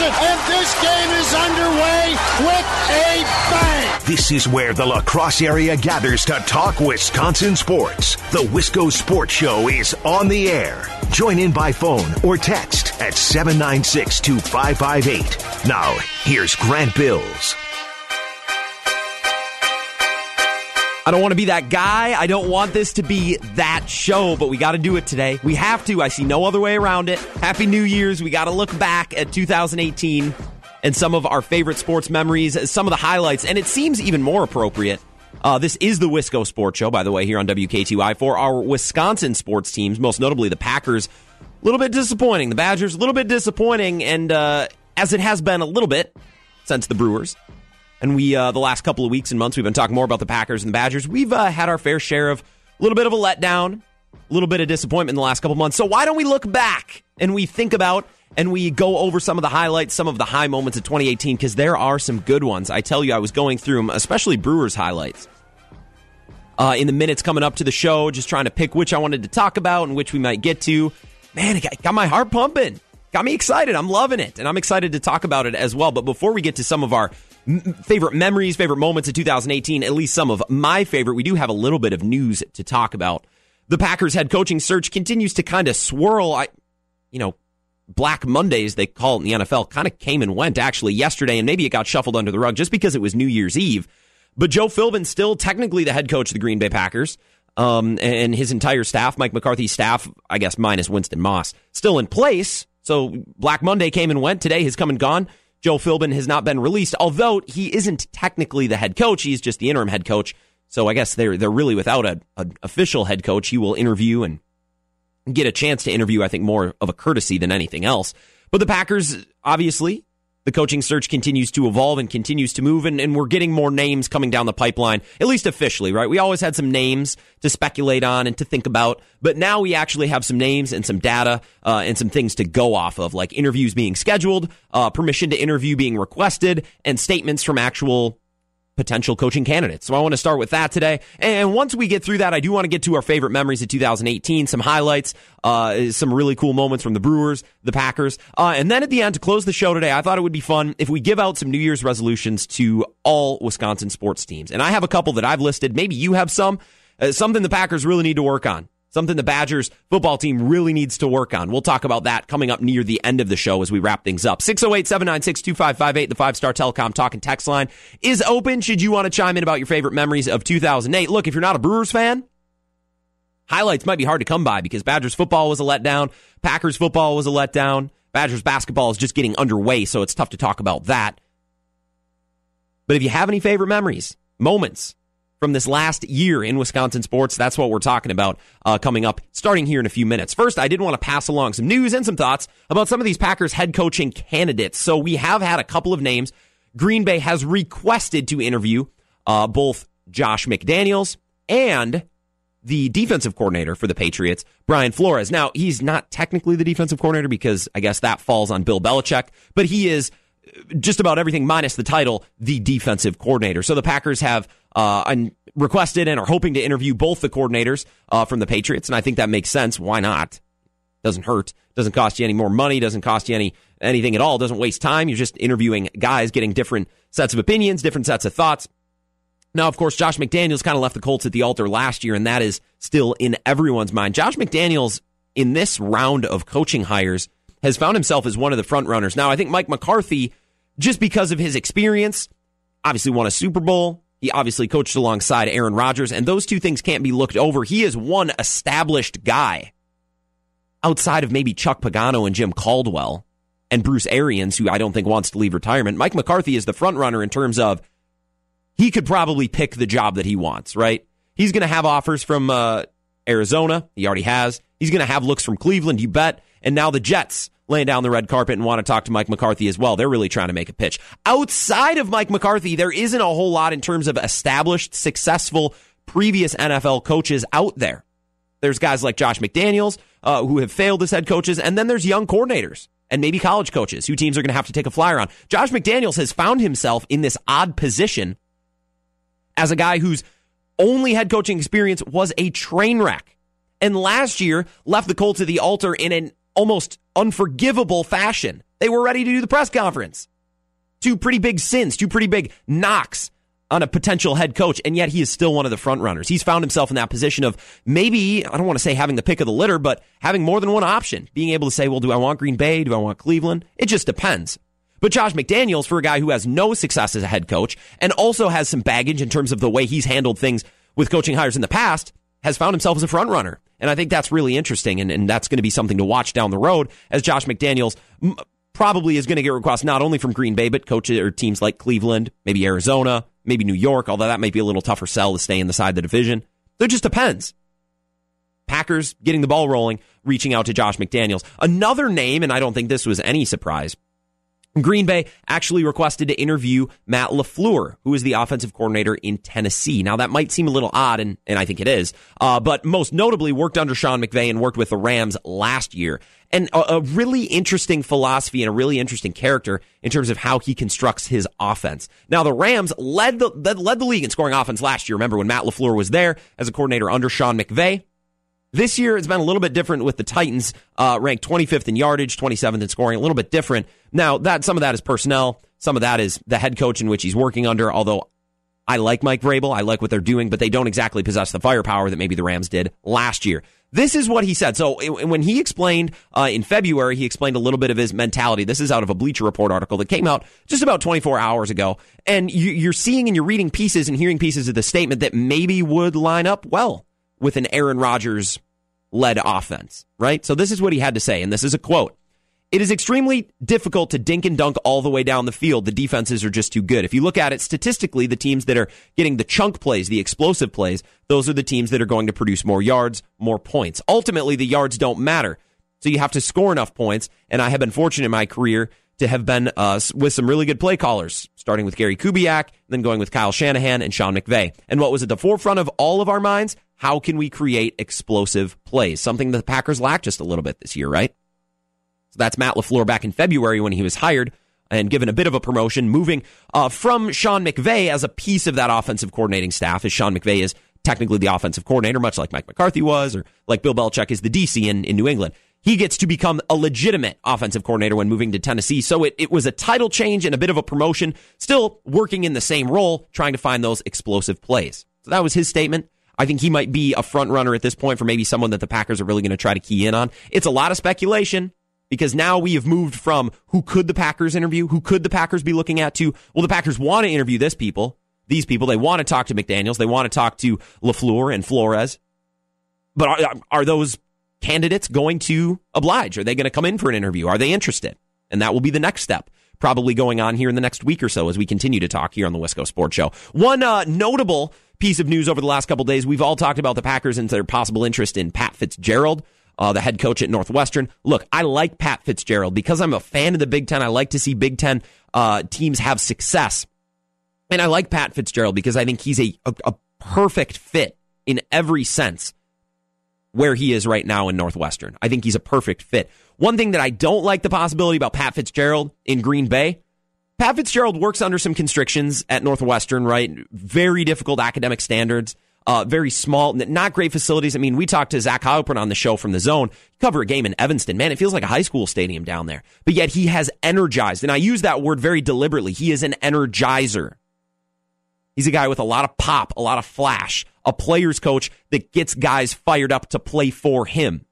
it, and this game is underway with a bang. This is where the La Crosse area gathers to talk Wisconsin sports. The Wisco Sports Show is on the air. Join in by phone or text at 796 2558. Now, here's Grant Bills. I don't want to be that guy. I don't want this to be that show, but we got to do it today. We have to. I see no other way around it. Happy New Year's. We got to look back at 2018 and some of our favorite sports memories, some of the highlights, and it seems even more appropriate. Uh, this is the Wisco Sports Show, by the way, here on WKTY for our Wisconsin sports teams, most notably the Packers. A little bit disappointing. The Badgers, a little bit disappointing, and uh, as it has been a little bit since the Brewers. And we, uh, the last couple of weeks and months, we've been talking more about the Packers and the Badgers. We've uh, had our fair share of a little bit of a letdown, a little bit of disappointment in the last couple months. So why don't we look back and we think about and we go over some of the highlights, some of the high moments of 2018 because there are some good ones. I tell you, I was going through them, especially Brewers highlights. Uh, in the minutes coming up to the show, just trying to pick which I wanted to talk about and which we might get to. Man, it got my heart pumping. Got me excited. I'm loving it. And I'm excited to talk about it as well. But before we get to some of our favorite memories, favorite moments of 2018, at least some of my favorite. We do have a little bit of news to talk about. The Packers head coaching search continues to kind of swirl. I, you know, Black Mondays, they call it in the NFL, kind of came and went actually yesterday, and maybe it got shuffled under the rug just because it was New Year's Eve. But Joe Philbin still technically the head coach of the Green Bay Packers. Um, and his entire staff, Mike McCarthy's staff, I guess minus Winston Moss, still in place. So Black Monday came and went. Today has come and gone. Joe Philbin has not been released, although he isn't technically the head coach. He's just the interim head coach. So I guess they're they're really without a, a official head coach. He will interview and get a chance to interview. I think more of a courtesy than anything else. But the Packers obviously the coaching search continues to evolve and continues to move, and, and, we're getting more names coming down the pipeline, at least officially, right? We always had some names to speculate on and to think about, but now we actually have some names and some data uh, and some things to go off of, like interviews being scheduled, uh, permission to interview being requested, and statements from actual potential coaching candidates. So I want to start with that today. And once we get through that, I do want to get to our favorite memories of 2018, some highlights, uh, some really cool moments from the Brewers, the Packers. Uh, and then at the end, to close the show today, I thought it would be fun if we give out some New Year's resolutions to all Wisconsin sports teams. And I have a couple that I've listed. Maybe you have some. Uh, something the Packers really need to work on. Something the Badgers football team really needs to work on. We'll talk about that coming up near the end of the show as we wrap things up. 608 796 2558, the five star telecom talk and text line is open. Should you want to chime in about your favorite memories of 2008? Look, if you're not a Brewers fan, highlights might be hard to come by because Badgers football was a letdown, Packers football was a letdown, Badgers basketball is just getting underway, so it's tough to talk about that. But if you have any favorite memories, moments, from this last year in Wisconsin sports. That's what we're talking about uh, coming up starting here in a few minutes. First, I did want to pass along some news and some thoughts about some of these Packers head coaching candidates. So we have had a couple of names. Green Bay has requested to interview uh, both Josh McDaniels and the defensive coordinator for the Patriots, Brian Flores. Now, he's not technically the defensive coordinator because I guess that falls on Bill Belichick, but he is just about everything minus the title, the defensive coordinator. So the Packers have uh, and requested and are hoping to interview both the coordinators uh, from the Patriots, and I think that makes sense. Why not? Doesn't hurt. Doesn't cost you any more money. Doesn't cost you any anything at all. Doesn't waste time. You're just interviewing guys, getting different sets of opinions, different sets of thoughts. Now, of course, Josh McDaniels kind of left the Colts at the altar last year, and that is still in everyone's mind. Josh McDaniels in this round of coaching hires has found himself as one of the front runners. Now, I think Mike McCarthy, just because of his experience, obviously won a Super Bowl. He obviously coached alongside Aaron Rodgers, and those two things can't be looked over. He is one established guy outside of maybe Chuck Pagano and Jim Caldwell and Bruce Arians, who I don't think wants to leave retirement. Mike McCarthy is the front runner in terms of he could probably pick the job that he wants, right? He's going to have offers from uh, Arizona. He already has. He's going to have looks from Cleveland, you bet. And now the Jets laying down the red carpet and want to talk to Mike McCarthy as well. They're really trying to make a pitch. Outside of Mike McCarthy, there isn't a whole lot in terms of established, successful previous NFL coaches out there. There's guys like Josh McDaniels uh, who have failed as head coaches, and then there's young coordinators and maybe college coaches who teams are going to have to take a flyer on. Josh McDaniels has found himself in this odd position as a guy whose only head coaching experience was a train wreck. And last year left the Colts at the altar in an almost unforgivable fashion. They were ready to do the press conference. Two pretty big sins, two pretty big knocks on a potential head coach, and yet he is still one of the front runners. He's found himself in that position of maybe, I don't want to say having the pick of the litter, but having more than one option. Being able to say, well, do I want Green Bay? Do I want Cleveland? It just depends. But Josh McDaniels, for a guy who has no success as a head coach and also has some baggage in terms of the way he's handled things with coaching hires in the past, has found himself as a front runner. And I think that's really interesting. And, and that's going to be something to watch down the road as Josh McDaniels m- probably is going to get requests not only from Green Bay, but coaches or teams like Cleveland, maybe Arizona, maybe New York, although that might be a little tougher sell to stay in the side of the division. It just depends. Packers getting the ball rolling, reaching out to Josh McDaniels. Another name, and I don't think this was any surprise, Green Bay actually requested to interview Matt LaFleur, who is the offensive coordinator in Tennessee. Now, that might seem a little odd, and, and I think it is, uh, but most notably worked under Sean McVay and worked with the Rams last year. And a, a really interesting philosophy and a really interesting character in terms of how he constructs his offense. Now, the Rams led the, led the league in scoring offense last year. Remember when Matt LaFleur was there as a coordinator under Sean McVay? This year, it's been a little bit different with the Titans, uh, ranked 25th in yardage, 27th in scoring, a little bit different. Now, that some of that is personnel, some of that is the head coach in which he's working under. Although I like Mike Vrabel, I like what they're doing, but they don't exactly possess the firepower that maybe the Rams did last year. This is what he said. So when he explained uh, in February, he explained a little bit of his mentality. This is out of a Bleacher Report article that came out just about 24 hours ago, and you, are seeing and you're reading pieces and hearing pieces of the statement that maybe would line up well with an Aaron Rodgers led offense, right? So this is what he had to say, and this is a quote. It is extremely difficult to dink and dunk all the way down the field. The defenses are just too good. If you look at it statistically, the teams that are getting the chunk plays, the explosive plays, those are the teams that are going to produce more yards, more points. Ultimately, the yards don't matter. So you have to score enough points. And I have been fortunate in my career to have been uh, with some really good play callers, starting with Gary Kubiak, then going with Kyle Shanahan and Sean McVay. And what was at the forefront of all of our minds? How can we create explosive plays? Something the Packers lacked just a little bit this year, right? So that's Matt LaFleur back in February when he was hired and given a bit of a promotion, moving uh, from Sean McVay as a piece of that offensive coordinating staff, as Sean McVay is technically the offensive coordinator, much like Mike McCarthy was, or like Bill Belichick is the DC in, in New England. He gets to become a legitimate offensive coordinator when moving to Tennessee. So it, it was a title change and a bit of a promotion, still working in the same role, trying to find those explosive plays. So that was his statement. I think he might be a front runner at this point for maybe someone that the Packers are really going to try to key in on. It's a lot of speculation because now we have moved from who could the Packers interview, who could the Packers be looking at to, well, the Packers want to interview this people, these people. They want to talk to McDaniels. They want to talk to LaFleur and Flores. But are, are those candidates going to oblige? Are they going to come in for an interview? Are they interested? And that will be the next step probably going on here in the next week or so as we continue to talk here on the Wisco Sports Show. One uh, notable piece of news over the last couple days. We've all talked about the Packers and their possible interest in Pat Fitzgerald. Uh, the head coach at Northwestern. Look, I like Pat Fitzgerald because I'm a fan of the Big Ten. I like to see Big Ten uh, teams have success. And I like Pat Fitzgerald because I think he's a, a, a perfect fit in every sense where he is right now in Northwestern. I think he's a perfect fit. One thing that I don't like the possibility about Pat Fitzgerald in Green Bay Pat Fitzgerald works under some constrictions at Northwestern, right? Very difficult academic standards. Uh, very small, not great facilities. I mean, we talked to Zach Heilprin on the show from the zone. Cover a game in Evanston. Man, it feels like a high school stadium down there. But yet he has energized, and I use that word very deliberately. He is an energizer. He's a guy with a lot of pop, a lot of flash, a player's coach that gets guys fired up to play for him.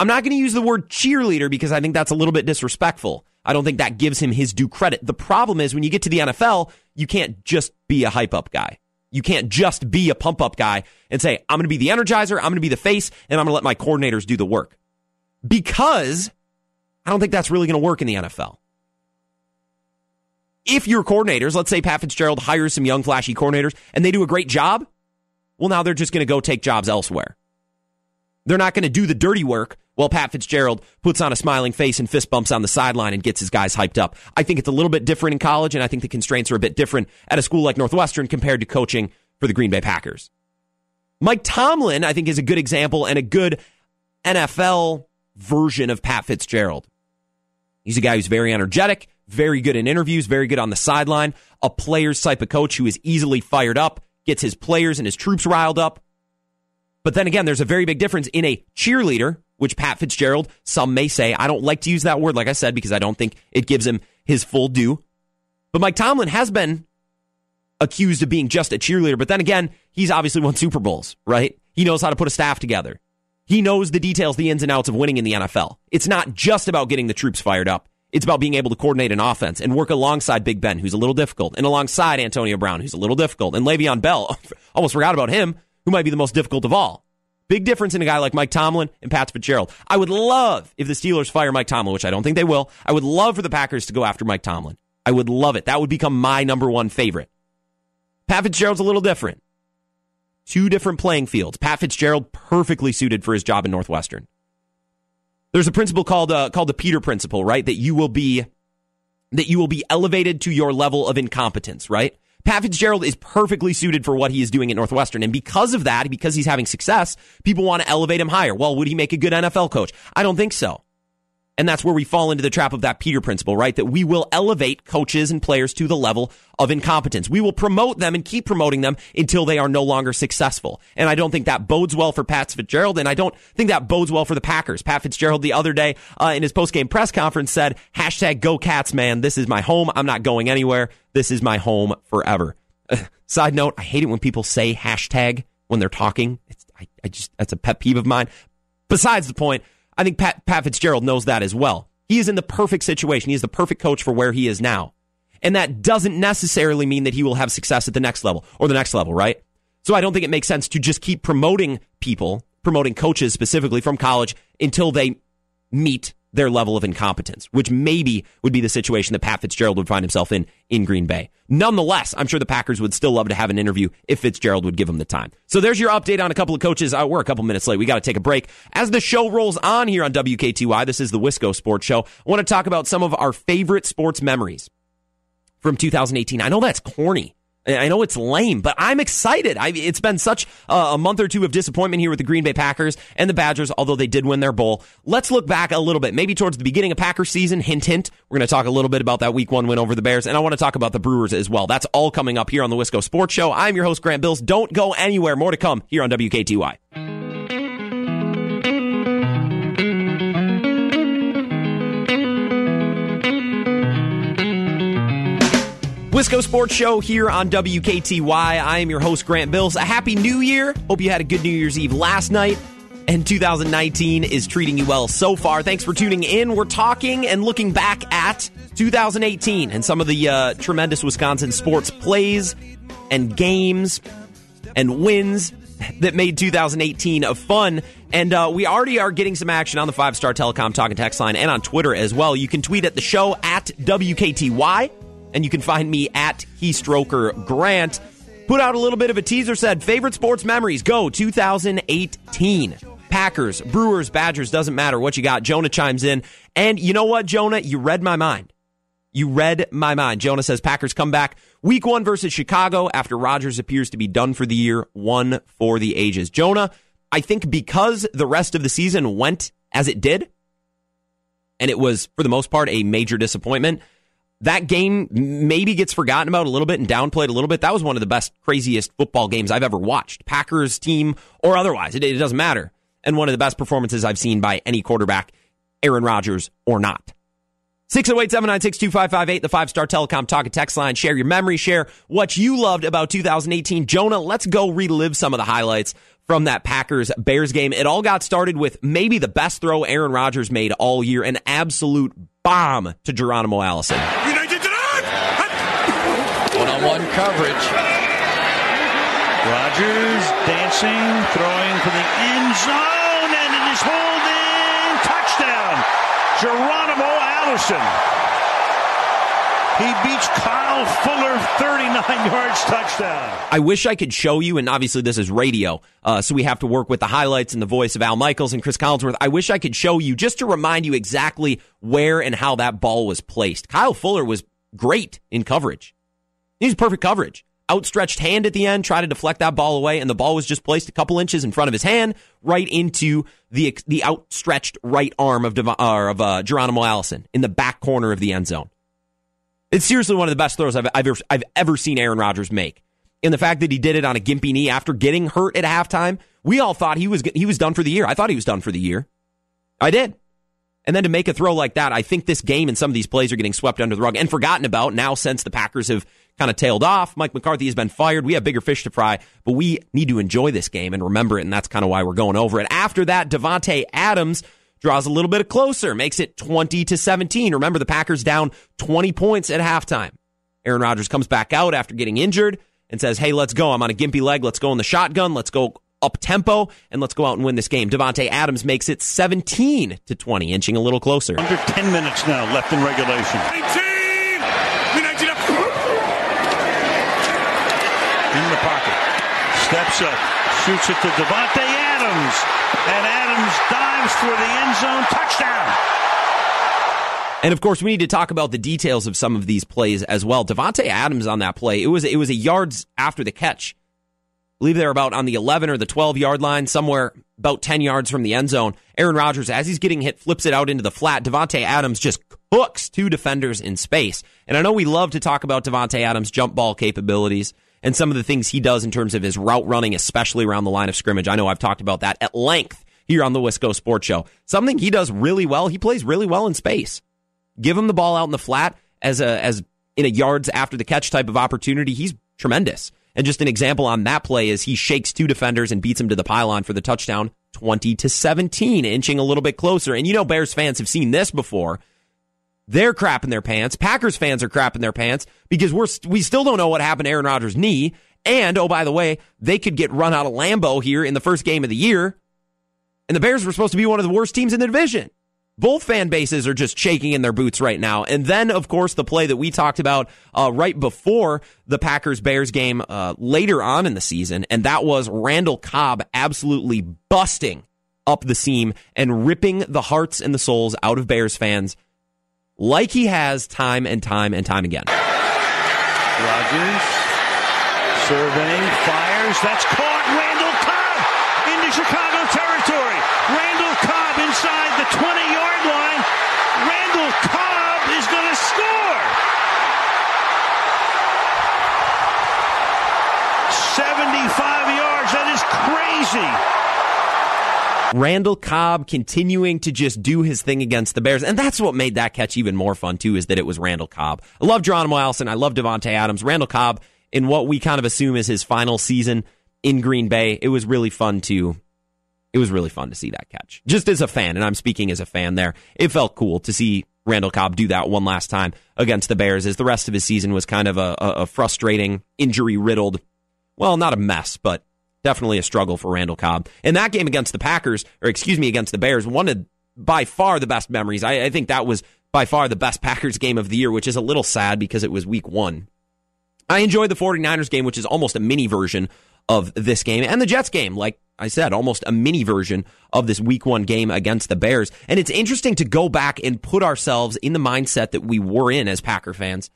I'm not going to use the word cheerleader because I think that's a little bit disrespectful. I don't think that gives him his due credit. The problem is when you get to the NFL, you can't just be a hype up guy. You can't just be a pump up guy and say, I'm going to be the energizer, I'm going to be the face, and I'm going to let my coordinators do the work. Because I don't think that's really going to work in the NFL. If your coordinators, let's say Pat Fitzgerald hires some young, flashy coordinators and they do a great job, well, now they're just going to go take jobs elsewhere. They're not going to do the dirty work while Pat Fitzgerald puts on a smiling face and fist bumps on the sideline and gets his guys hyped up. I think it's a little bit different in college, and I think the constraints are a bit different at a school like Northwestern compared to coaching for the Green Bay Packers. Mike Tomlin, I think, is a good example and a good NFL version of Pat Fitzgerald. He's a guy who's very energetic, very good in interviews, very good on the sideline, a player's type of coach who is easily fired up, gets his players and his troops riled up. But then again, there's a very big difference in a cheerleader which Pat Fitzgerald, some may say, I don't like to use that word, like I said, because I don't think it gives him his full due. But Mike Tomlin has been accused of being just a cheerleader. But then again, he's obviously won Super Bowls, right? He knows how to put a staff together. He knows the details, the ins and outs of winning in the NFL. It's not just about getting the troops fired up. It's about being able to coordinate an offense and work alongside Big Ben, who's a little difficult, and alongside Antonio Brown, who's a little difficult, and Le'Veon Bell. Almost forgot about him, who might be the most difficult of all. Big difference in a guy like Mike Tomlin and Pat Fitzgerald. I would love if the Steelers fire Mike Tomlin, which I don't think they will. I would love for the Packers to go after Mike Tomlin. I would love it. That would become my number one favorite. Pat Fitzgerald's a little different. Two different playing fields. Pat Fitzgerald perfectly suited for his job in Northwestern. There's a principle called uh, called the Peter principle, right? That you will be that you will be elevated to your level of incompetence, right? Pat Fitzgerald is perfectly suited for what he is doing at Northwestern. And because of that, because he's having success, people want to elevate him higher. Well, would he make a good NFL coach? I don't think so. And that's where we fall into the trap of that Peter principle, right? That we will elevate coaches and players to the level of incompetence. We will promote them and keep promoting them until they are no longer successful. And I don't think that bodes well for Pat Fitzgerald, and I don't think that bodes well for the Packers. Pat Fitzgerald the other day uh, in his post-game press conference said, hashtag go cats, man. This is my home. I'm not going anywhere. This is my home forever. side note, I hate it when people say hashtag when they're talking. I, I just, that's a pet peeve of mine. Besides the point, I think Pat, Pat Fitzgerald knows that as well. He is in the perfect situation. He is the perfect coach for where he is now. And that doesn't necessarily mean that he will have success at the next level or the next level, right? So I don't think it makes sense to just keep promoting people, promoting coaches specifically from college until they meet their level of incompetence, which maybe would be the situation that Pat Fitzgerald would find himself in in Green Bay. Nonetheless, I'm sure the Packers would still love to have an interview if Fitzgerald would give them the time. So there's your update on a couple of coaches. Uh, we're a couple minutes late. We got to take a break. As the show rolls on here on WKTY, this is the Wisco Sports Show. I want to talk about some of our favorite sports memories from 2018. I know that's corny. I know it's lame, but I'm excited. I, it's been such a month or two of disappointment here with the Green Bay Packers and the Badgers, although they did win their bowl. Let's look back a little bit, maybe towards the beginning of Packers season. Hint, hint. We're going to talk a little bit about that week one win over the Bears, and I want to talk about the Brewers as well. That's all coming up here on the Wisco Sports Show. I'm your host, Grant Bills. Don't go anywhere. More to come here on WKTY. Wisco Sports Show here on WKTY. I am your host, Grant Bills. A happy new year. Hope you had a good New Year's Eve last night. And 2019 is treating you well so far. Thanks for tuning in. We're talking and looking back at 2018 and some of the uh, tremendous Wisconsin sports plays and games and wins that made 2018 a fun. And uh, we already are getting some action on the five star telecom talking text line and on Twitter as well. You can tweet at the show at WKTY and you can find me at Keystroker Grant. Put out a little bit of a teaser said favorite sports memories go 2018. Packers, Brewers, Badgers, doesn't matter what you got. Jonah chimes in. And you know what, Jonah? You read my mind. You read my mind. Jonah says Packers come back week one versus Chicago after Rodgers appears to be done for the year, one for the ages. Jonah, I think because the rest of the season went as it did, and it was, for the most part, a major disappointment that game maybe gets forgotten about a little bit and downplayed a little bit. That was one of the best, craziest football games I've ever watched. Packers team or otherwise, it, it doesn't matter. And one of the best performances I've seen by any quarterback, Aaron Rodgers or not. 608-796-2558, the five-star telecom talk and text line. Share your memory, share what you loved about 2018. Jonah, let's go relive some of the highlights from that Packers Bears game. It all got started with maybe the best throw Aaron Rodgers made all year, an absolute bomb to Geronimo Allison. One on one coverage. Rodgers dancing, throwing for the end zone, and it is holding. Touchdown. Geronimo Allison. He beats Kyle Fuller 39 yards touchdown. I wish I could show you, and obviously this is radio, uh, so we have to work with the highlights and the voice of Al Michaels and Chris Collinsworth. I wish I could show you just to remind you exactly where and how that ball was placed. Kyle Fuller was great in coverage. He was perfect coverage. Outstretched hand at the end, tried to deflect that ball away, and the ball was just placed a couple inches in front of his hand, right into the the outstretched right arm of, uh, of uh, Geronimo Allison in the back corner of the end zone. It's seriously one of the best throws I've, I've, ever, I've ever seen Aaron Rodgers make. And the fact that he did it on a gimpy knee after getting hurt at halftime, we all thought he was he was done for the year. I thought he was done for the year. I did. And then to make a throw like that, I think this game and some of these plays are getting swept under the rug and forgotten about now since the Packers have kind of tailed off. Mike McCarthy has been fired. We have bigger fish to fry, but we need to enjoy this game and remember it. And that's kind of why we're going over it. After that, Davante Adams draws a little bit closer, makes it 20 to 17. Remember, the Packers down 20 points at halftime. Aaron Rodgers comes back out after getting injured and says, Hey, let's go. I'm on a gimpy leg. Let's go in the shotgun. Let's go up tempo and let's go out and win this game. Davante Adams makes it 17 to 20, inching a little closer. Under 10 minutes now left in regulation. 19! In the pocket. Steps up. Shoots it to Davante Adams. Dives for the end zone. Touchdown. And of course, we need to talk about the details of some of these plays as well. Davante Adams on that play, it was it was a yards after the catch. I believe they're about on the 11 or the 12 yard line, somewhere about 10 yards from the end zone. Aaron Rodgers, as he's getting hit, flips it out into the flat. Davante Adams just hooks two defenders in space. And I know we love to talk about Davante Adams' jump ball capabilities and some of the things he does in terms of his route running, especially around the line of scrimmage. I know I've talked about that at length here on the Wisco Sports Show. Something he does really well. He plays really well in space. Give him the ball out in the flat as a as in a yards after the catch type of opportunity. He's tremendous. And just an example on that play is he shakes two defenders and beats him to the pylon for the touchdown, 20 to 17, inching a little bit closer. And you know, Bears fans have seen this before. They're crapping their pants. Packers fans are crapping their pants because we're we still don't know what happened to Aaron Rodgers' knee. And oh, by the way, they could get run out of Lambeau here in the first game of the year. And the Bears were supposed to be one of the worst teams in the division. Both fan bases are just shaking in their boots right now. And then, of course, the play that we talked about uh, right before the Packers Bears game uh, later on in the season, and that was Randall Cobb absolutely busting up the seam and ripping the hearts and the souls out of Bears fans like he has time and time and time again. Rodgers surveying, fires. That's caught. Randall Cobb into Chicago territory. Randall Cobb inside the 20 yard line. Randall Cobb is going to score. 75 yards. That is Randall Cobb continuing to just do his thing against the Bears. And that's what made that catch even more fun, too, is that it was Randall Cobb. I love Geronimo Allison. I love Davante Adams. Randall Cobb, in what we kind of assume is his final season in Green Bay, it was really fun to. It was really fun to see that catch. Just as a fan, and I'm speaking as a fan there, it felt cool to see Randall Cobb do that one last time against the Bears as the rest of his season was kind of a, a frustrating, injury riddled, well, not a mess, but definitely a struggle for Randall Cobb. In that game against the Packers, or excuse me, against the Bears, one of by far the best memories. I, I think that was by far the best Packers game of the year, which is a little sad because it was week one. I enjoyed the 49ers game, which is almost a mini version of this game, and the Jets game, like I said, almost a mini version of this week one game against the Bears. And it's interesting to go back and put ourselves in the mindset that we were in as Packer fans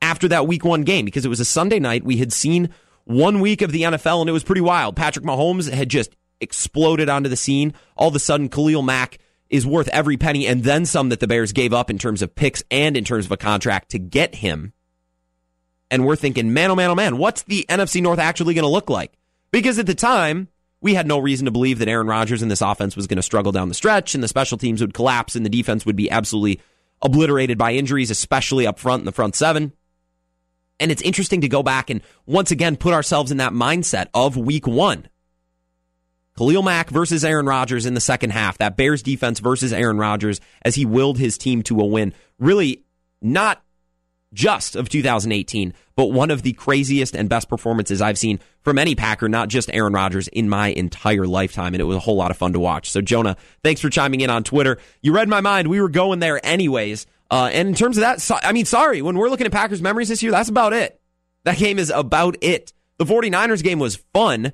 after that week one game because it was a Sunday night. We had seen one week of the NFL, and it was pretty wild. Patrick Mahomes had just exploded onto the scene. All of a sudden, Khalil Mack is worth every penny and then some that the Bears gave up in terms of picks and in terms of a contract to get him. And we're thinking, man, oh man, oh man, what's the NFC North actually going to look like? Because at the time, we had no reason to believe that Aaron Rodgers and this offense was going to struggle down the stretch and the special teams would collapse and the defense would be absolutely obliterated by injuries, especially up front in the front seven. And it's interesting to go back and once again put ourselves in that mindset of week one. Khalil Mack versus Aaron Rodgers in the second half, that Bears defense versus Aaron Rodgers as he willed his team to a win. Really not just of 2018, but one of the craziest and best performances I've seen from any Packer, not just Aaron Rodgers, in my entire lifetime. And it was a whole lot of fun to watch. So, Jonah, thanks for chiming in on Twitter. You read my mind. We were going there anyways. Uh, and in terms of that, so, I mean, sorry, when we're looking at Packers memories this year, that's about it. That game is about it. The 49ers game was fun,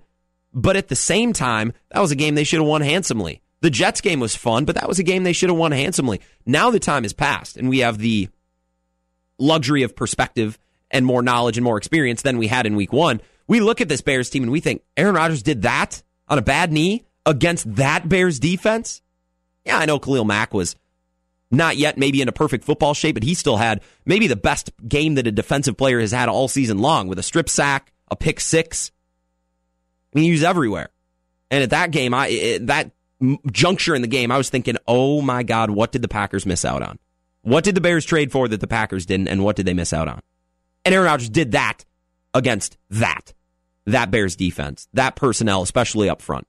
but at the same time, that was a game they should have won handsomely. The Jets game was fun, but that was a game they should have won handsomely. Now the time has passed, and we have the luxury of perspective and more knowledge and more experience than we had in week one. We look at this Bears team and we think Aaron Rodgers did that on a bad knee against that Bears defense. Yeah, I know Khalil Mack was not yet maybe in a perfect football shape, but he still had maybe the best game that a defensive player has had all season long with a strip sack, a pick six. I mean, he was everywhere. And at that game, I it, that juncture in the game, I was thinking, oh my God, what did the Packers miss out on? What did the Bears trade for that the Packers didn't, and what did they miss out on? And Aaron Rodgers did that against that, that Bears defense, that personnel, especially up front.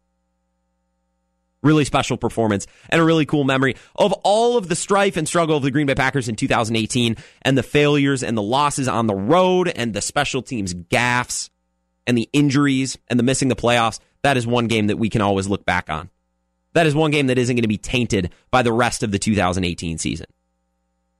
Really special performance and a really cool memory of all of the strife and struggle of the Green Bay Packers in 2018 and the failures and the losses on the road and the special teams gaffes and the injuries and the missing the playoffs. That is one game that we can always look back on. That is one game that isn't going to be tainted by the rest of the 2018 season.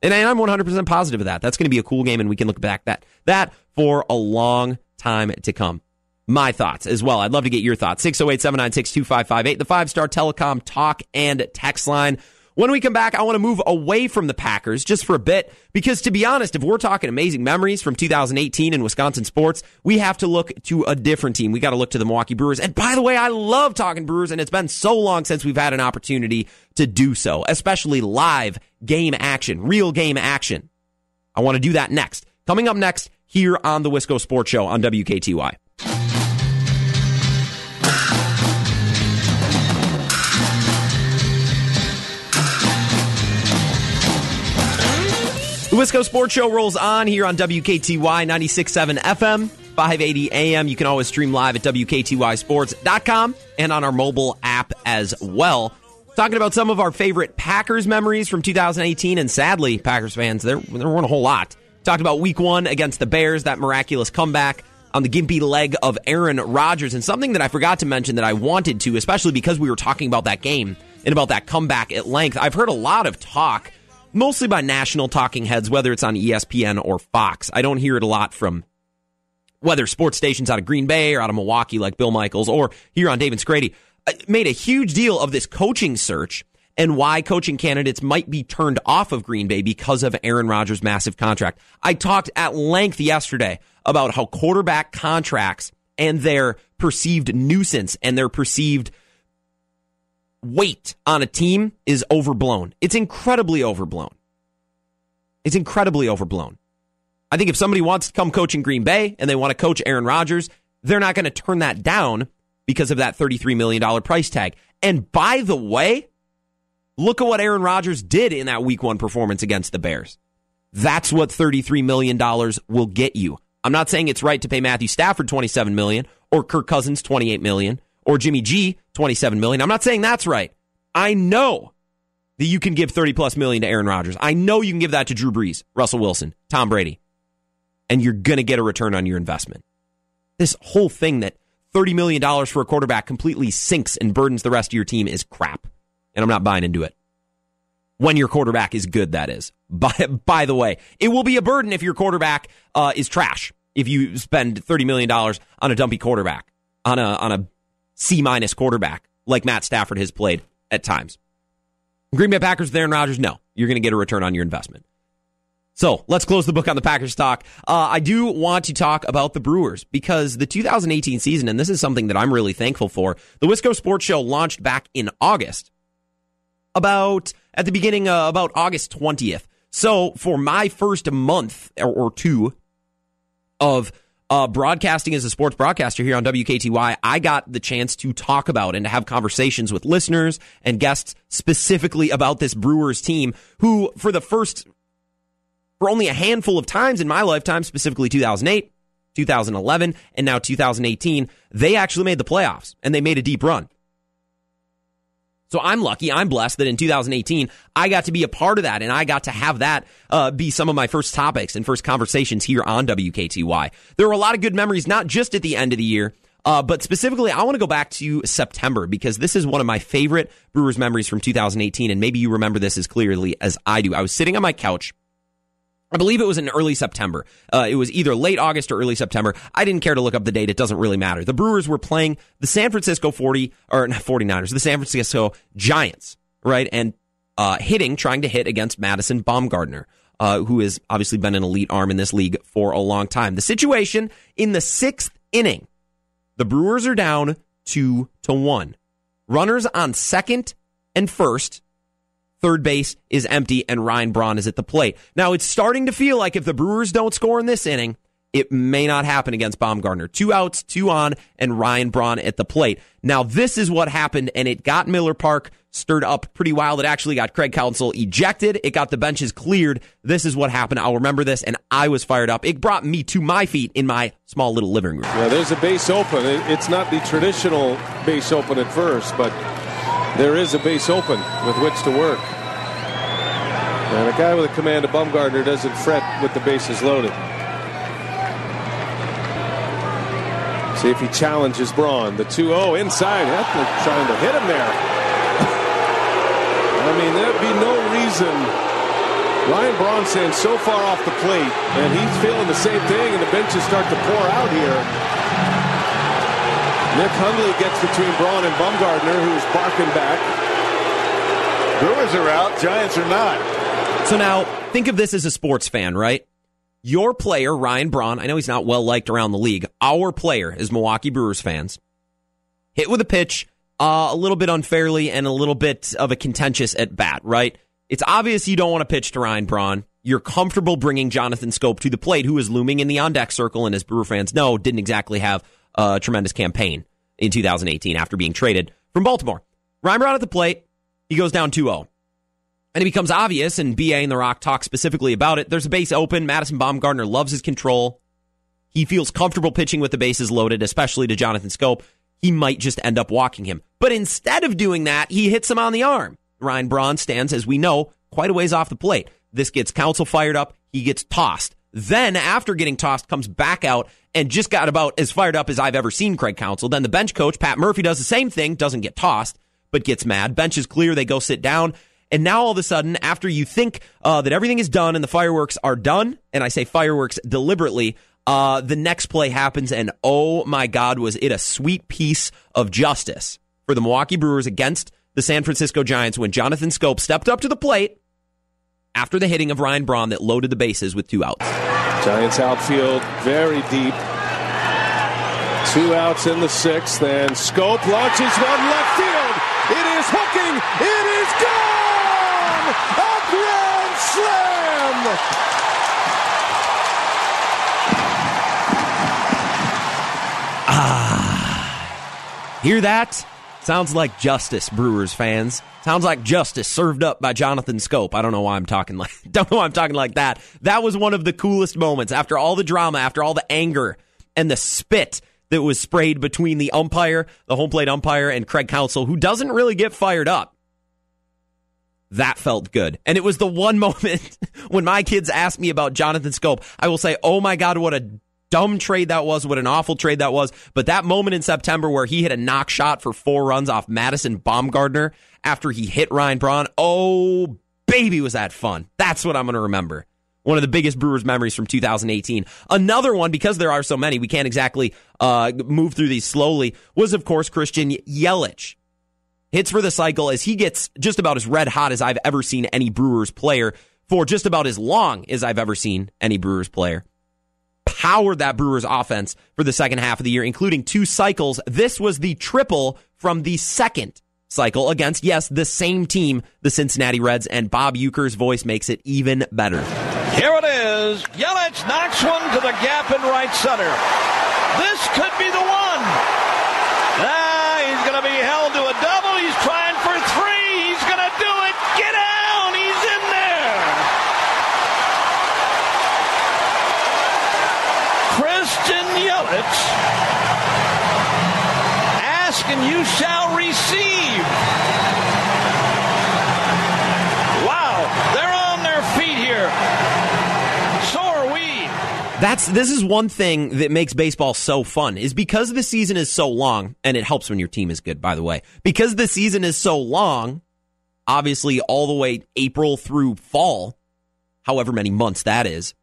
And I'm 100% positive of that. That's going to be a cool game, and we can look back that that for a long time to come. My thoughts as well. I'd love to get your thoughts. 608 796 2558, the five star telecom talk and text line. When we come back, I want to move away from the Packers just for a bit because, to be honest, if we're talking amazing memories from 2018 in Wisconsin sports, we have to look to a different team. We got to look to the Milwaukee Brewers. And by the way, I love talking Brewers, and it's been so long since we've had an opportunity to do so, especially live game action, real game action. I want to do that next. Coming up next here on the Wisco Sports Show on WKTY. Wisco Sports Show rolls on here on WKTY 96.7 FM, 580 AM. You can always stream live at WKTYSports.com and on our mobile app as well. Talking about some of our favorite Packers memories from 2018, and sadly, Packers fans, there, there weren't a whole lot. Talked about week one against the Bears, that miraculous comeback on the gimpy leg of Aaron Rodgers, and something that I forgot to mention that I wanted to, especially because we were talking about that game and about that comeback at length. I've heard a lot of talk mostly by national talking heads, whether it's on ESPN or Fox. I don't hear it a lot from whether sports stations out of Green Bay or out of Milwaukee, like Bill Michaels, or here on David Scrady, uh, made a huge deal of this coaching search and why coaching candidates might be turned off of Green Bay because of Aaron Rodgers' massive contract. I talked at length yesterday about how quarterback contracts and their perceived nuisance and their perceived weight on a team is overblown. It's incredibly overblown. It's incredibly overblown. I think if somebody wants to come coach in Green Bay and they want to coach Aaron Rodgers, they're not going to turn that down because of that $33 million price tag. And by the way, look at what Aaron Rodgers did in that week one performance against the Bears. That's what $33 million will get you. I'm not saying it's right to pay Matthew Stafford 27 million or Kirk Cousins $28 million or Jimmy G 27 million. I'm not saying that's right. I know that you can give 30 plus million to Aaron Rodgers. I know you can give that to Drew Brees, Russell Wilson, Tom Brady, and you're going to get a return on your investment. This whole thing that $30 million for a quarterback completely sinks and burdens the rest of your team is crap. And I'm not buying into it. When your quarterback is good, that is. By, by the way, it will be a burden if your quarterback uh, is trash. If you spend $30 million on a dumpy quarterback, on a, on a C minus quarterback like Matt Stafford has played at times. Green Bay Packers, Aaron Rodgers, no. You're going to get a return on your investment. So let's close the book on the Packers talk. Uh, I do want to talk about the Brewers because the 2018 season, and this is something that I'm really thankful for, the Wisco Sports Show launched back in August, about at the beginning, uh, about August 20th. So for my first month or, or two of uh, broadcasting as a sports broadcaster here on WKTY, I got the chance to talk about and to have conversations with listeners and guests specifically about this Brewers team, who for the first, for only a handful of times in my lifetime, specifically 2008, 2011, and now 2018, they actually made the playoffs and they made a deep run. So I'm lucky, I'm blessed that in 2018, I got to be a part of that and I got to have that uh, be some of my first topics and first conversations here on WKTY. There were a lot of good memories, not just at the end of the year, uh, but specifically, I want to go back to September because this is one of my favorite Brewers memories from 2018. And maybe you remember this as clearly as I do. I was sitting on my couch I believe it was in early September. Uh, it was either late August or early September. I didn't care to look up the date. It doesn't really matter. The Brewers were playing the San Francisco 40 or 49ers, the San Francisco Giants, right? And uh, hitting, trying to hit against Madison Bumgarner, uh, who has obviously been an elite arm in this league for a long time. The situation in the sixth inning, the Brewers are down two to one. Runners on second and first third base is empty and Ryan Braun is at the plate. Now it's starting to feel like if the Brewers don't score in this inning, It may not happen against Bumgarner. Two outs, two on, and Ryan Braun at the plate. Now, this is what happened, and it got Miller Park stirred up pretty wild. It actually got Craig Counsell ejected. It got the benches cleared. This is what happened. I'll remember this, and I was fired up. It brought me to my feet in my small little living room. Yeah, there's a base open. It's not the traditional base open at first, but there is a base open with which to work. And a guy with a command of Bumgarner doesn't fret with the bases loaded. See if he challenges Braun. The 2 0 inside. Hefner trying to hit him there. I mean, there'd be no reason. Ryan Braun stands so far off the plate, and he's feeling the same thing, and the benches start to pour out here. Nick Hundley gets between Braun and Bumgarner, who's barking back. Brewers are out, Giants are not. So now, think of this as a sports fan, right? Your player, Ryan Braun, I know he's not well liked around the league. Our player, is Milwaukee Brewers fans, hit with a pitch uh, a little bit unfairly and a little bit of a contentious at bat, right? It's obvious you don't want to pitch to Ryan Braun. You're comfortable bringing Jonathan Schoop to the plate, who is looming in the on deck circle, and as Brewer fans know, didn't exactly have a tremendous campaign in 2018 after being traded from Baltimore. Ryan Braun at the plate, he goes down 2 0. And it becomes obvious, and BA and The Rock talk specifically about it. There's a base open. Madison Bumgarner loves his control. He feels comfortable pitching with the bases loaded, especially to Jonathan Schoop. he might just end up walking him. But instead of doing that, he hits him on the arm. Ryan Braun stands, as we know, quite a ways off the plate. This gets Counsell fired up. He gets tossed. Then, after getting tossed, comes back out and just got about as fired up as I've ever seen Craig Counsell. Then the bench coach, Pat Murphy, does the same thing, doesn't get tossed, but gets mad. Bench is clear. They go sit down. And now all of a sudden, after you think uh, that everything is done and the fireworks are done, and I say fireworks deliberately, uh, the next play happens, and oh my God, was it a sweet piece of justice for the Milwaukee Brewers against the San Francisco Giants when Jonathan Schoop stepped up to the plate after the hitting of Ryan Braun that loaded the bases with two outs. Giants outfield very deep. Two outs in the sixth, and Schoop launches one left field. It is hooking. It is gone. A grand slam. Ah. Hear that? Sounds like justice, Brewers fans. Sounds like justice served up by Jonathan Schoop. I don't know why I'm talking like don't know why I'm talking like that. That was one of the coolest moments after all the drama, after all the anger and the spit that was sprayed between the umpire, the home plate umpire, and Craig Counsell, who doesn't really get fired up. That felt good. And it was the one moment when my kids asked me about Jonathan Schoop. I will say, oh my God, what a dumb trade that was, what an awful trade that was. But that moment in September where he hit a knock shot for four runs off Madison Bumgarner after he hit Ryan Braun, oh, baby, was that fun. That's what I'm going to remember. One of the biggest Brewers memories from 2018. Another one, because there are so many, we can't exactly uh, move through these slowly, was, of course, Christian Yelich. Hits for the cycle as he gets just about as red hot as I've ever seen any Brewers player for just about as long as I've ever seen any Brewers player powered that Brewers offense for the second half of the year, including two cycles. This was the triple from the second cycle against, yes, the same team, the Cincinnati Reds, and Bob Uecker's voice makes it even better. Here it is. Yelich knocks one to the gap in right center. This could be the one. Ah, he's going to be held to a double. He's trying for three. He's going to do it. Get out. Ask and you shall receive. Wow, they're on their feet here. So are we. That's this is one thing that makes baseball so fun is because the season is so long, and it helps when your team is good, by the way. Because the season is so long, obviously all the way April through fall, however many months that is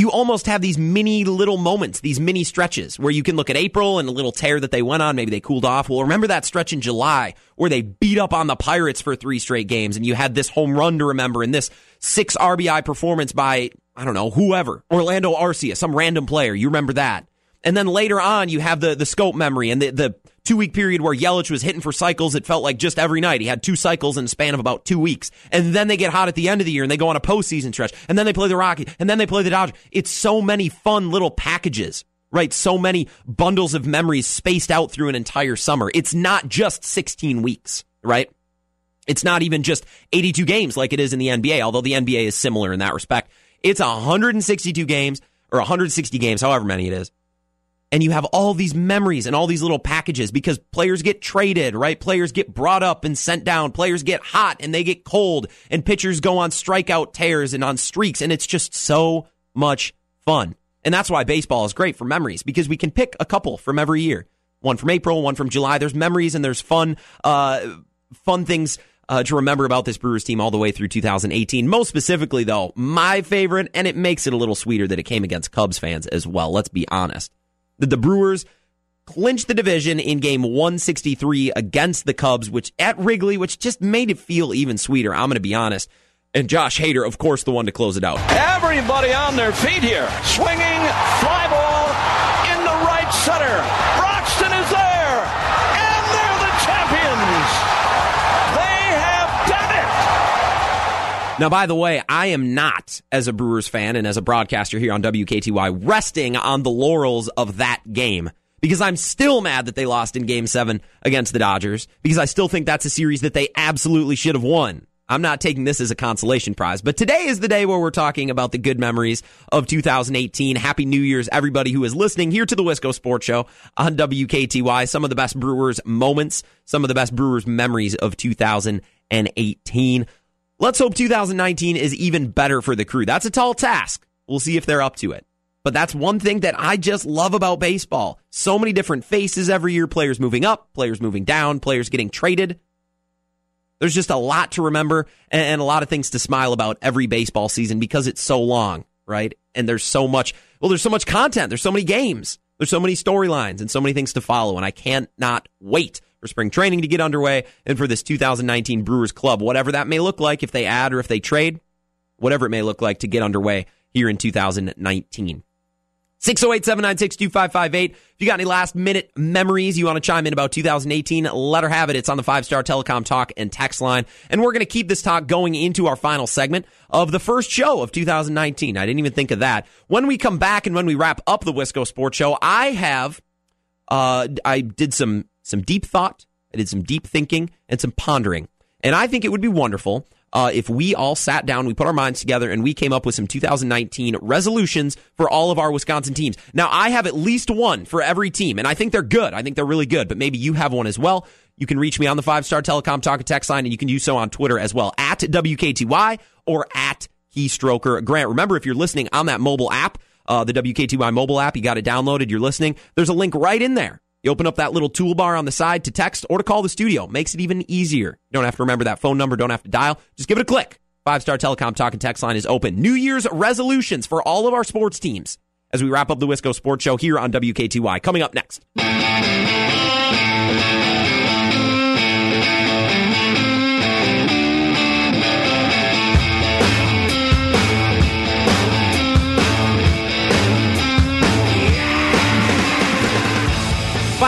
you almost have these mini little moments, these mini stretches where you can look at April and a little tear that they went on. Maybe they cooled off. Well, remember that stretch in July where they beat up on the Pirates for three straight games and you had this home run to remember and this six RBI performance by, I don't know, whoever, Orlando Arcia, some random player. You remember that. And then later on, you have the, the Schoop memory and the, the two week period where Yelich was hitting for cycles. It felt like just every night. He had two cycles in a span of about two weeks. And then they get hot at the end of the year and they go on a postseason stretch. And then they play the Rockies and then they play the Dodgers. It's so many fun little packages right? So many bundles of memories spaced out through an entire summer. It's not just 16 weeks, right? It's not even just 82 games like it is in the NBA, although the NBA is similar in that respect. It's 162 games or 160 games, however many it is. And you have all these memories and all these little packages because players get traded, right? Players get brought up and sent down. Players get hot and they get cold and pitchers go on strikeout tears and on streaks. And it's just so much fun. And that's why baseball is great for memories because we can pick a couple from every year. One from April, one from July. There's memories and there's fun, uh, fun things uh, to remember about this Brewers team all the way through 2018. Most specifically, though, my favorite, and it makes it a little sweeter that it came against Cubs fans as well. Let's be honest. The, the Brewers clinched the division in game 163 against the Cubs, which at Wrigley, which just made it feel even sweeter. I'm going to be honest. And Josh Hader, of course, the one to close it out. Everybody on their feet here. Swinging, fly ball in the right center. Now, by the way, I am not, as a Brewers fan and as a broadcaster here on WKTY, resting on the laurels of that game because I'm still mad that they lost in game seven against the Dodgers because I still think that's a series that they absolutely should have won. I'm not taking this as a consolation prize, but today is the day where we're talking about the good memories of 2018. Happy New Year's, everybody who is listening here to the Wisco Sports Show on WKTY. Some of the best Brewers moments, some of the best Brewers memories of 2018. Let's hope 2019 is even better for the crew. That's a tall task. We'll see if they're up to it. But that's one thing that I just love about baseball. So many different faces every year, players moving up, players moving down, players getting traded. There's just a lot to remember and a lot of things to smile about every baseball season because it's so long, right? And there's so much, well, there's so much content. There's so many games. There's so many storylines and so many things to follow. And I can't not wait for spring training to get underway and for this 2019 Brewers Club, whatever that may look like, if they add or if they trade, whatever it may look like to get underway here in 2019. 608 796 2558. If you got any last minute memories you want to chime in about 2018, let her have it. It's on the five star telecom talk and text line. And we're going to keep this talk going into our final segment of the first show of 2019. I didn't even think of that. When we come back and when we wrap up the Wisco Sports Show, I have, uh, I did some, some deep thought. I did some deep thinking and some pondering. And I think it would be wonderful uh, if we all sat down, we put our minds together, and we came up with some 2019 resolutions for all of our Wisconsin teams. Now, I have at least one for every team, and I think they're good. I think they're really good, but maybe you have one as well. You can reach me on the five star telecom talk and text line, and you can do so on Twitter as well at WKTY or at Keystroker Grant. Remember, if you're listening on that mobile app, uh, the WKTY mobile app, you got it downloaded, you're listening, there's a link right in there you open up that little toolbar on the side to text or to call the studio. Makes it even easier. You don't have to remember that phone number, don't have to dial. Just give it a click. Five Star Telecom Talk and Text line is open. New Year's resolutions for all of our sports teams as we wrap up the Wisco Sports Show here on WKTY. Coming up next.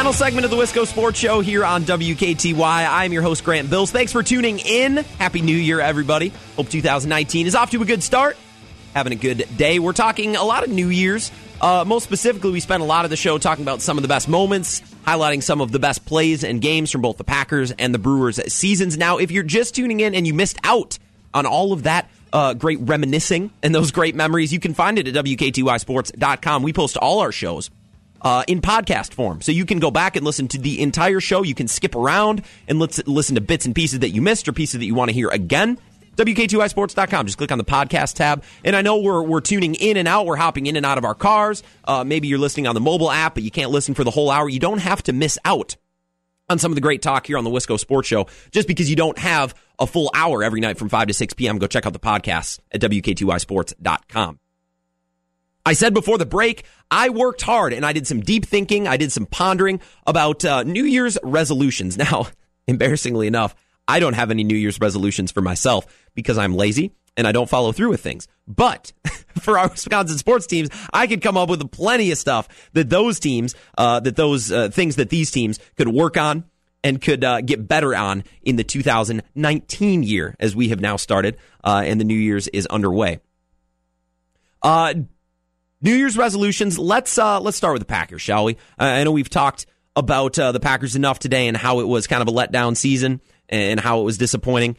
Final segment of the Wisco Sports Show here on WKTY. I'm your host, Grant Bills. Thanks for tuning in. Happy New Year, everybody. Hope 2019 is off to a good start. Having a good day. We're talking a lot of New Year's. Uh, most specifically, we spent a lot of the show talking about some of the best moments, highlighting some of the best plays and games from both the Packers and the Brewers seasons. Now, if you're just tuning in and you missed out on all of that, uh, great reminiscing and those great memories, you can find it at WKTYSports.com. We post all our shows uh, in podcast form. So you can go back and listen to the entire show. You can skip around and let's listen to bits and pieces that you missed or pieces that you want to hear again. WKTYSports.com. Just click on the podcast tab. And I know we're, we're tuning in and out. We're hopping in and out of our cars. Uh, maybe you're listening on the mobile app, but you can't listen for the whole hour. You don't have to miss out on some of the great talk here on the Wisco Sports Show just because you don't have a full hour every night from 5 to 6 p.m. Go check out the podcasts at WKTYSports.com. I said before the break, I worked hard and I did some deep thinking. I did some pondering about uh, New Year's resolutions. Now, embarrassingly enough, I don't have any New Year's resolutions for myself because I'm lazy and I don't follow through with things. But for our Wisconsin sports teams, I could come up with plenty of stuff that those teams, uh, that those uh, things that these teams could work on and could uh, get better on in the 2019 year as we have now started uh, and the New Year's is underway. Uh, New Year's resolutions. Let's uh, let's start with the Packers, shall we? I know we've talked about uh, the Packers enough today and how it was kind of a letdown season and how it was disappointing.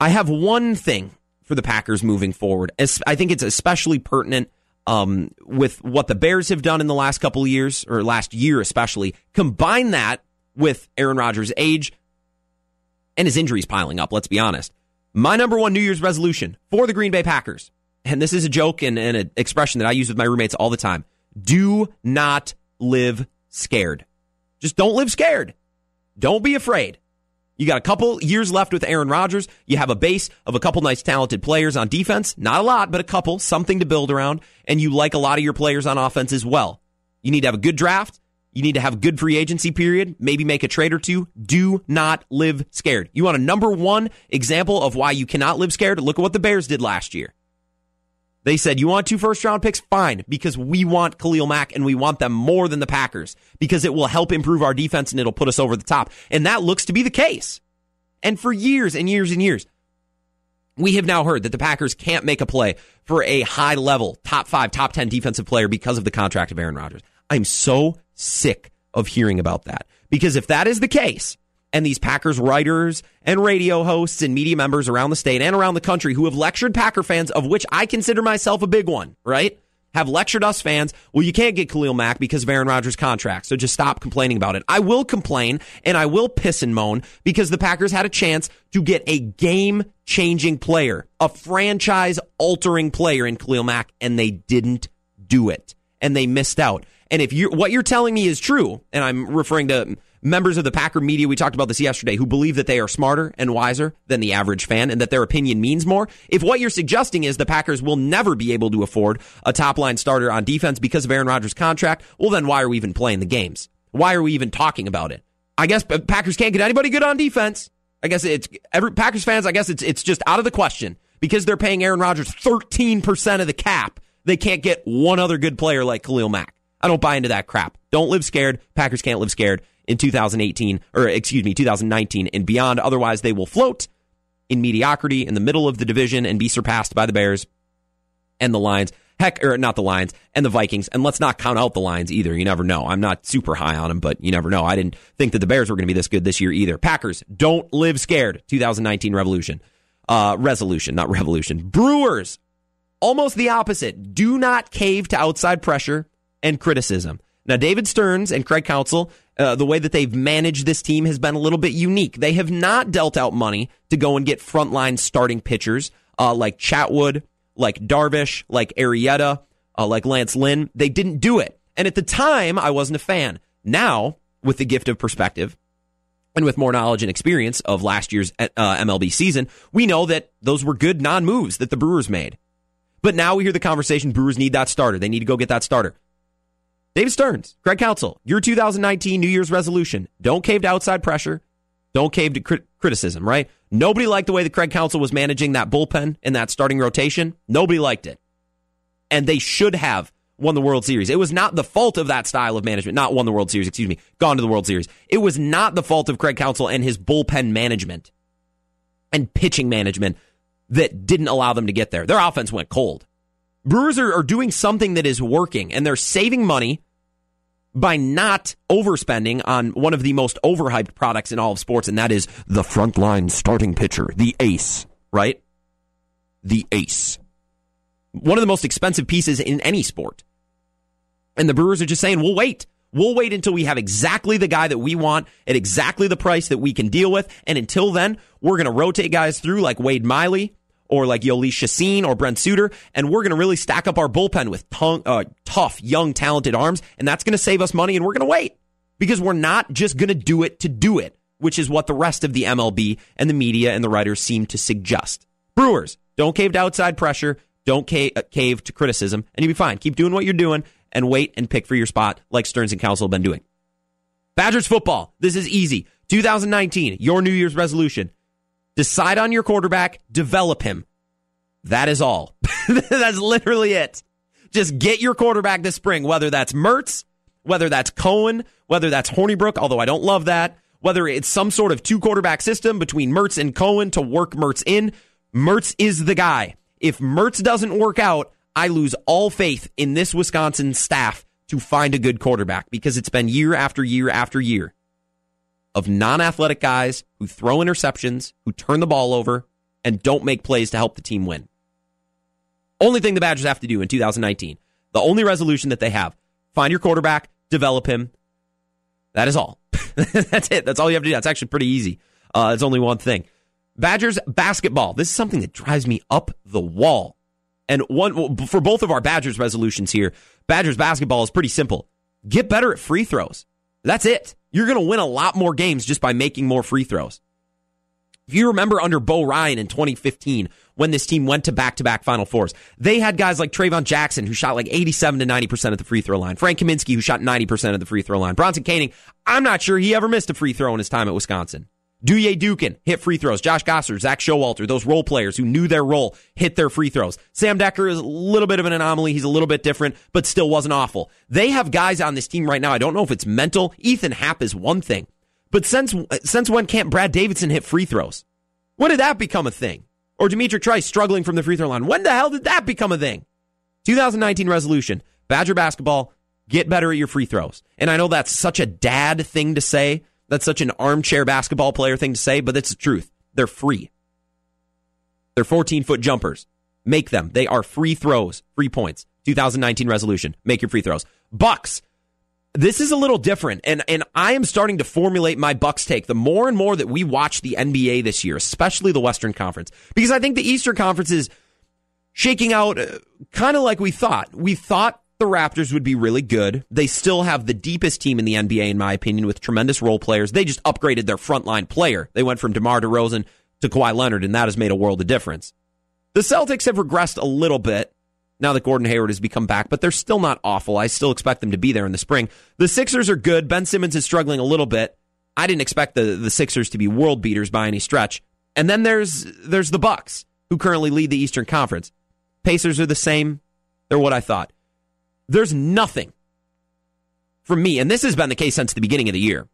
I have one thing for the Packers moving forward. I think it's especially pertinent um, with what the Bears have done in the last couple of years, or last year especially. Combine that with Aaron Rodgers' age and his injuries piling up, let's be honest. My number one New Year's resolution for the Green Bay Packers, and this is a joke and, and an expression that I use with my roommates all the time do not live scared. Just don't live scared. Don't be afraid. You got a couple years left with Aaron Rodgers. You have a base of a couple nice talented players on defense. Not a lot, but a couple, something to build around. And you like a lot of your players on offense as well. You need to have a good draft. You need to have a good free agency period, maybe make a trade or two. Do not live scared. You want a number one example of why you cannot live scared? Look at what the Bears did last year. They said, You want two first round picks? Fine, because we want Khalil Mack and we want them more than the Packers because it will help improve our defense and it'll put us over the top. And that looks to be the case. And for years and years and years, we have now heard that the Packers can't make a play for a high level, top five, top 10 defensive player because of the contract of Aaron Rodgers. I'm so sick of hearing about that because if that is the case, and these Packers writers and radio hosts and media members around the state and around the country who have lectured Packer fans, of which I consider myself a big one, right? Have lectured us fans, well, you can't get Khalil Mack because of Aaron Rodgers' contract, so just stop complaining about it. I will complain and I will piss and moan because the Packers had a chance to get a game changing player, a franchise altering player in Khalil Mack, and they didn't do it. And they missed out. And if you what you're telling me is true, and I'm referring to members of the Packer media, we talked about this yesterday, who believe that they are smarter and wiser than the average fan and that their opinion means more. If what you're suggesting is the Packers will never be able to afford a top line starter on defense because of Aaron Rodgers' contract, well, then why are we even playing the games? Why are we even talking about it? I guess Packers can't get anybody good on defense. I guess it's every Packers fans. I guess it's it's just out of the question because they're paying Aaron Rodgers 13% of the cap. They can't get one other good player like Khalil Mack. I don't buy into that crap. Don't live scared. Packers can't live scared in 2018, or excuse me, 2019 and beyond. Otherwise, they will float in mediocrity in the middle of the division and be surpassed by the Bears and the Lions. Heck, or not the Lions and the Vikings. And let's not count out the Lions either. You never know. I'm not super high on them, but you never know. I didn't think that the Bears were going to be this good this year either. Packers, don't live scared. 2019 revolution. Uh, resolution, not revolution. Brewers, almost the opposite. Do not cave to outside pressure and criticism. Now, David Stearns and Craig Counsell, uh, the way that they've managed this team has been a little bit unique. They have not dealt out money to go and get frontline starting pitchers uh, like Chatwood, like Darvish, like Arrieta, uh, like Lance Lynn. They didn't do it. And at the time, I wasn't a fan. Now, with the gift of perspective, and with more knowledge and experience of last year's uh, MLB season, we know that those were good non moves that the Brewers made. But now we hear the conversation Brewers need that starter. They need to go get that starter. David Stearns, Craig Counsell, your 2019 New Year's resolution. Don't cave to outside pressure. Don't cave to crit- criticism, right? Nobody liked the way that Craig Counsell was managing that bullpen and that starting rotation. Nobody liked it. And they should have won the World Series. It was not the fault of that style of management, not won the World Series, excuse me, gone to the World Series. It was not the fault of Craig Counsell and his bullpen management and pitching management that didn't allow them to get there. Their offense went cold. Brewers are, are doing something that is working and they're saving money by not overspending on one of the most overhyped products in all of sports, and that is the frontline starting pitcher, the ace, right? The ace. One of the most expensive pieces in any sport. And the Brewers are just saying, we'll wait. We'll wait until we have exactly the guy that we want at exactly the price that we can deal with. And until then, we're going to rotate guys through like Wade Miley or like Jhoulys Chacin or Brent Suter, and we're going to really stack up our bullpen with tongue, uh, tough, young, talented arms, and that's going to save us money, and we're going to wait because we're not just going to do it to do it, which is what the rest of the MLB and the media and the writers seem to suggest. Brewers, don't cave to outside pressure, don't cave, uh, cave to criticism, and you'll be fine. Keep doing what you're doing and wait and pick for your spot like Stearns and Counsell have been doing. Badgers football, this is easy. 2019, your New Year's resolution Decide on your quarterback, develop him. That is all. that's literally it. Just get your quarterback this spring, whether that's Mertz, whether that's Coan, whether that's Hornibrook, although I don't love that, whether it's some sort of two quarterback system between Mertz and Coan to work Mertz in. Mertz is the guy. If Mertz doesn't work out, I lose all faith in this Wisconsin staff to find a good quarterback because it's been year after year after year of non athletic guys who throw interceptions, who turn the ball over, and don't make plays to help the team win. Only thing the Badgers have to do in 2019, the only resolution that they have find your quarterback, develop him. That is all. That's it. That's all you have to do. That's actually pretty easy. Uh, it's only one thing. Badgers basketball. This is something that drives me up the wall. And one for both of our Badgers resolutions here, Badgers basketball is pretty simple. Get better at free throws. That's it. You're going to win a lot more games just by making more free throws. If you remember under Bo Ryan in 2015, when this team went to back to back Final Fours, they had guys like Traevon Jackson, who shot like 87 to 90% of the free throw line. Frank Kaminsky, who shot 90% of the free throw line. Bronson Koenig, I'm not sure he ever missed a free throw in his time at Wisconsin. Duje Dukan hit free throws. Josh Gasser, Zak Showalter, those role players who knew their role hit their free throws. Sam Dekker is a little bit of an anomaly. He's a little bit different, but still wasn't awful. They have guys on this team right now. I don't know if it's mental. Ethan Happ is one thing, but since since when can't Brad Davison hit free throws? When did that become a thing? Or D'Mitrik Trice struggling from the free throw line. When the hell did that become a thing? 2019 resolution: Badger basketball, get better at your free throws. And I know that's such a dad thing to say that's such an armchair basketball player thing to say, but it's the truth. They're free. They're 14 foot jumpers. Make them. They are free throws, free points. 2019 resolution. Make your free throws. Bucks. This is a little different, and, and I am starting to formulate my Bucks take the more and more that we watch the NBA this year, especially the Western Conference, because I think the Eastern Conference is shaking out uh, kind of like we thought. We thought the Raptors would be really good. They still have the deepest team in the NBA, in my opinion, with tremendous role players. They just upgraded their frontline player. They went from DeMar DeRozan to Kawhi Leonard, and that has made a world of difference. The Celtics have regressed a little bit now that Gordon Hayward has become back, but they're still not awful. I still expect them to be there in the spring. The Sixers are good. Ben Simmons is struggling a little bit. I didn't expect the, the Sixers to be world beaters by any stretch. And then there's there's the Bucks, who currently lead the Eastern Conference. Pacers are the same. They're what I thought. There's nothing from me, and this has been the case since the beginning of the year.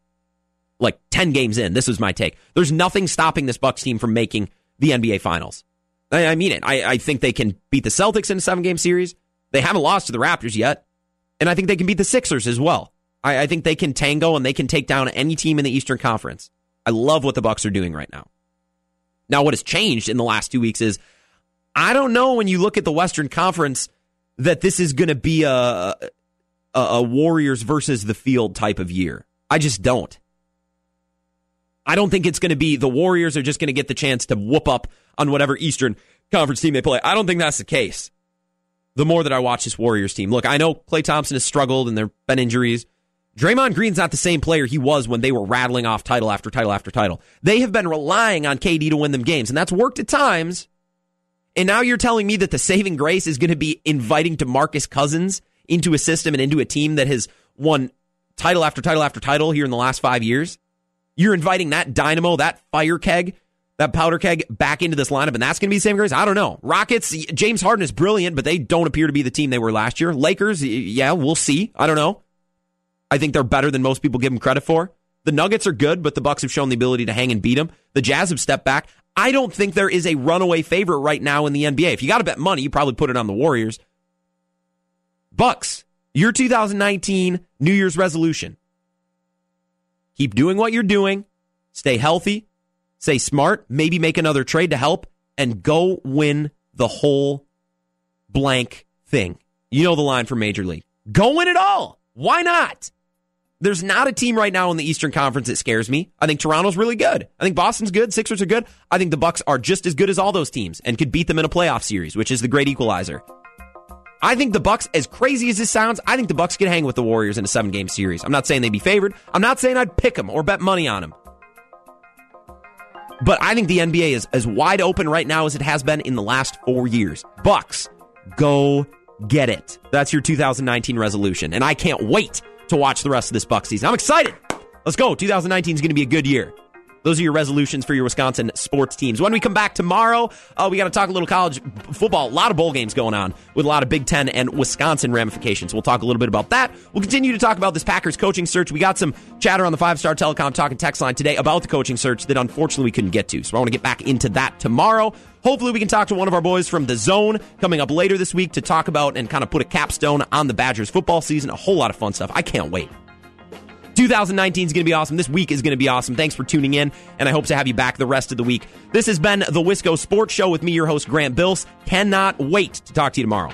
Like 10 games in, this was my take. There's nothing stopping this Bucks team from making the NBA Finals. I, I mean it. I, I think they can beat the Celtics in a seven game series. They haven't lost to the Raptors yet. And I think they can beat the Sixers as well. I, I think they can tango and they can take down any team in the Eastern Conference. I love what the Bucks are doing right now. Now, what has changed in the last two weeks is I don't know when you look at the Western Conference that this is going to be a, a, a Warriors versus the field type of year. I just don't. I don't think it's going to be the Warriors are just going to get the chance to whoop up on whatever Eastern Conference team they play. I don't think that's the case. The more that I watch this Warriors team, look, I know Klay Thompson has struggled and there have been injuries. Draymond Green's not the same player he was when they were rattling off title after title after title. They have been relying on KD to win them games, and that's worked at times. And now you're telling me that the saving grace is going to be inviting DeMarcus Cousins into a system and into a team that has won title after title after title here in the last five years? You're inviting that dynamo, that fire keg, that powder keg back into this lineup, and that's going to be the same grace? I don't know. Rockets, James Harden is brilliant, but they don't appear to be the team they were last year. Lakers, yeah, we'll see. I don't know. I think they're better than most people give them credit for. The Nuggets are good, but the Bucks have shown the ability to hang and beat them. The Jazz have stepped back. I don't think there is a runaway favorite right now in the NBA. If you got to bet money, you probably put it on the Warriors. Bucks, your 2019 New Year's resolution. Keep doing what you're doing. Stay healthy. Stay smart. Maybe make another trade to help and go win the whole blank thing. You know the line for Major League. Go win it all. Why not? There's not a team right now in the Eastern Conference that scares me. I think Toronto's really good. I think Boston's good. Sixers are good. I think the Bucks are just as good as all those teams and could beat them in a playoff series, which is the great equalizer. I think the Bucks, as crazy as this sounds, I think the Bucks could hang with the Warriors in a seven game series. I'm not saying they'd be favored. I'm not saying I'd pick them or bet money on them. But I think the NBA is as wide open right now as it has been in the last four years. Bucks, go get it. That's your 2019 resolution. And I can't wait to watch the rest of this Buck season. I'm excited. Let's go. 2019 is going to be a good year. Those are your resolutions for your Wisconsin sports teams. When we come back tomorrow, uh, we got to talk a little college football. A lot of bowl games going on with a lot of Big Ten and Wisconsin ramifications. We'll talk a little bit about that. We'll continue to talk about this Packers coaching search. We got some chatter on the five star telecom talking text line today about the coaching search that unfortunately we couldn't get to. So I want to get back into that tomorrow. Hopefully, we can talk to one of our boys from the zone coming up later this week to talk about and kind of put a capstone on the Badgers football season. A whole lot of fun stuff. I can't wait. 2019 is going to be awesome. This week is going to be awesome. Thanks for tuning in, and I hope to have you back the rest of the week. This has been the Wisco Sports Show with me, your host, Grant Bills. Cannot wait to talk to you tomorrow.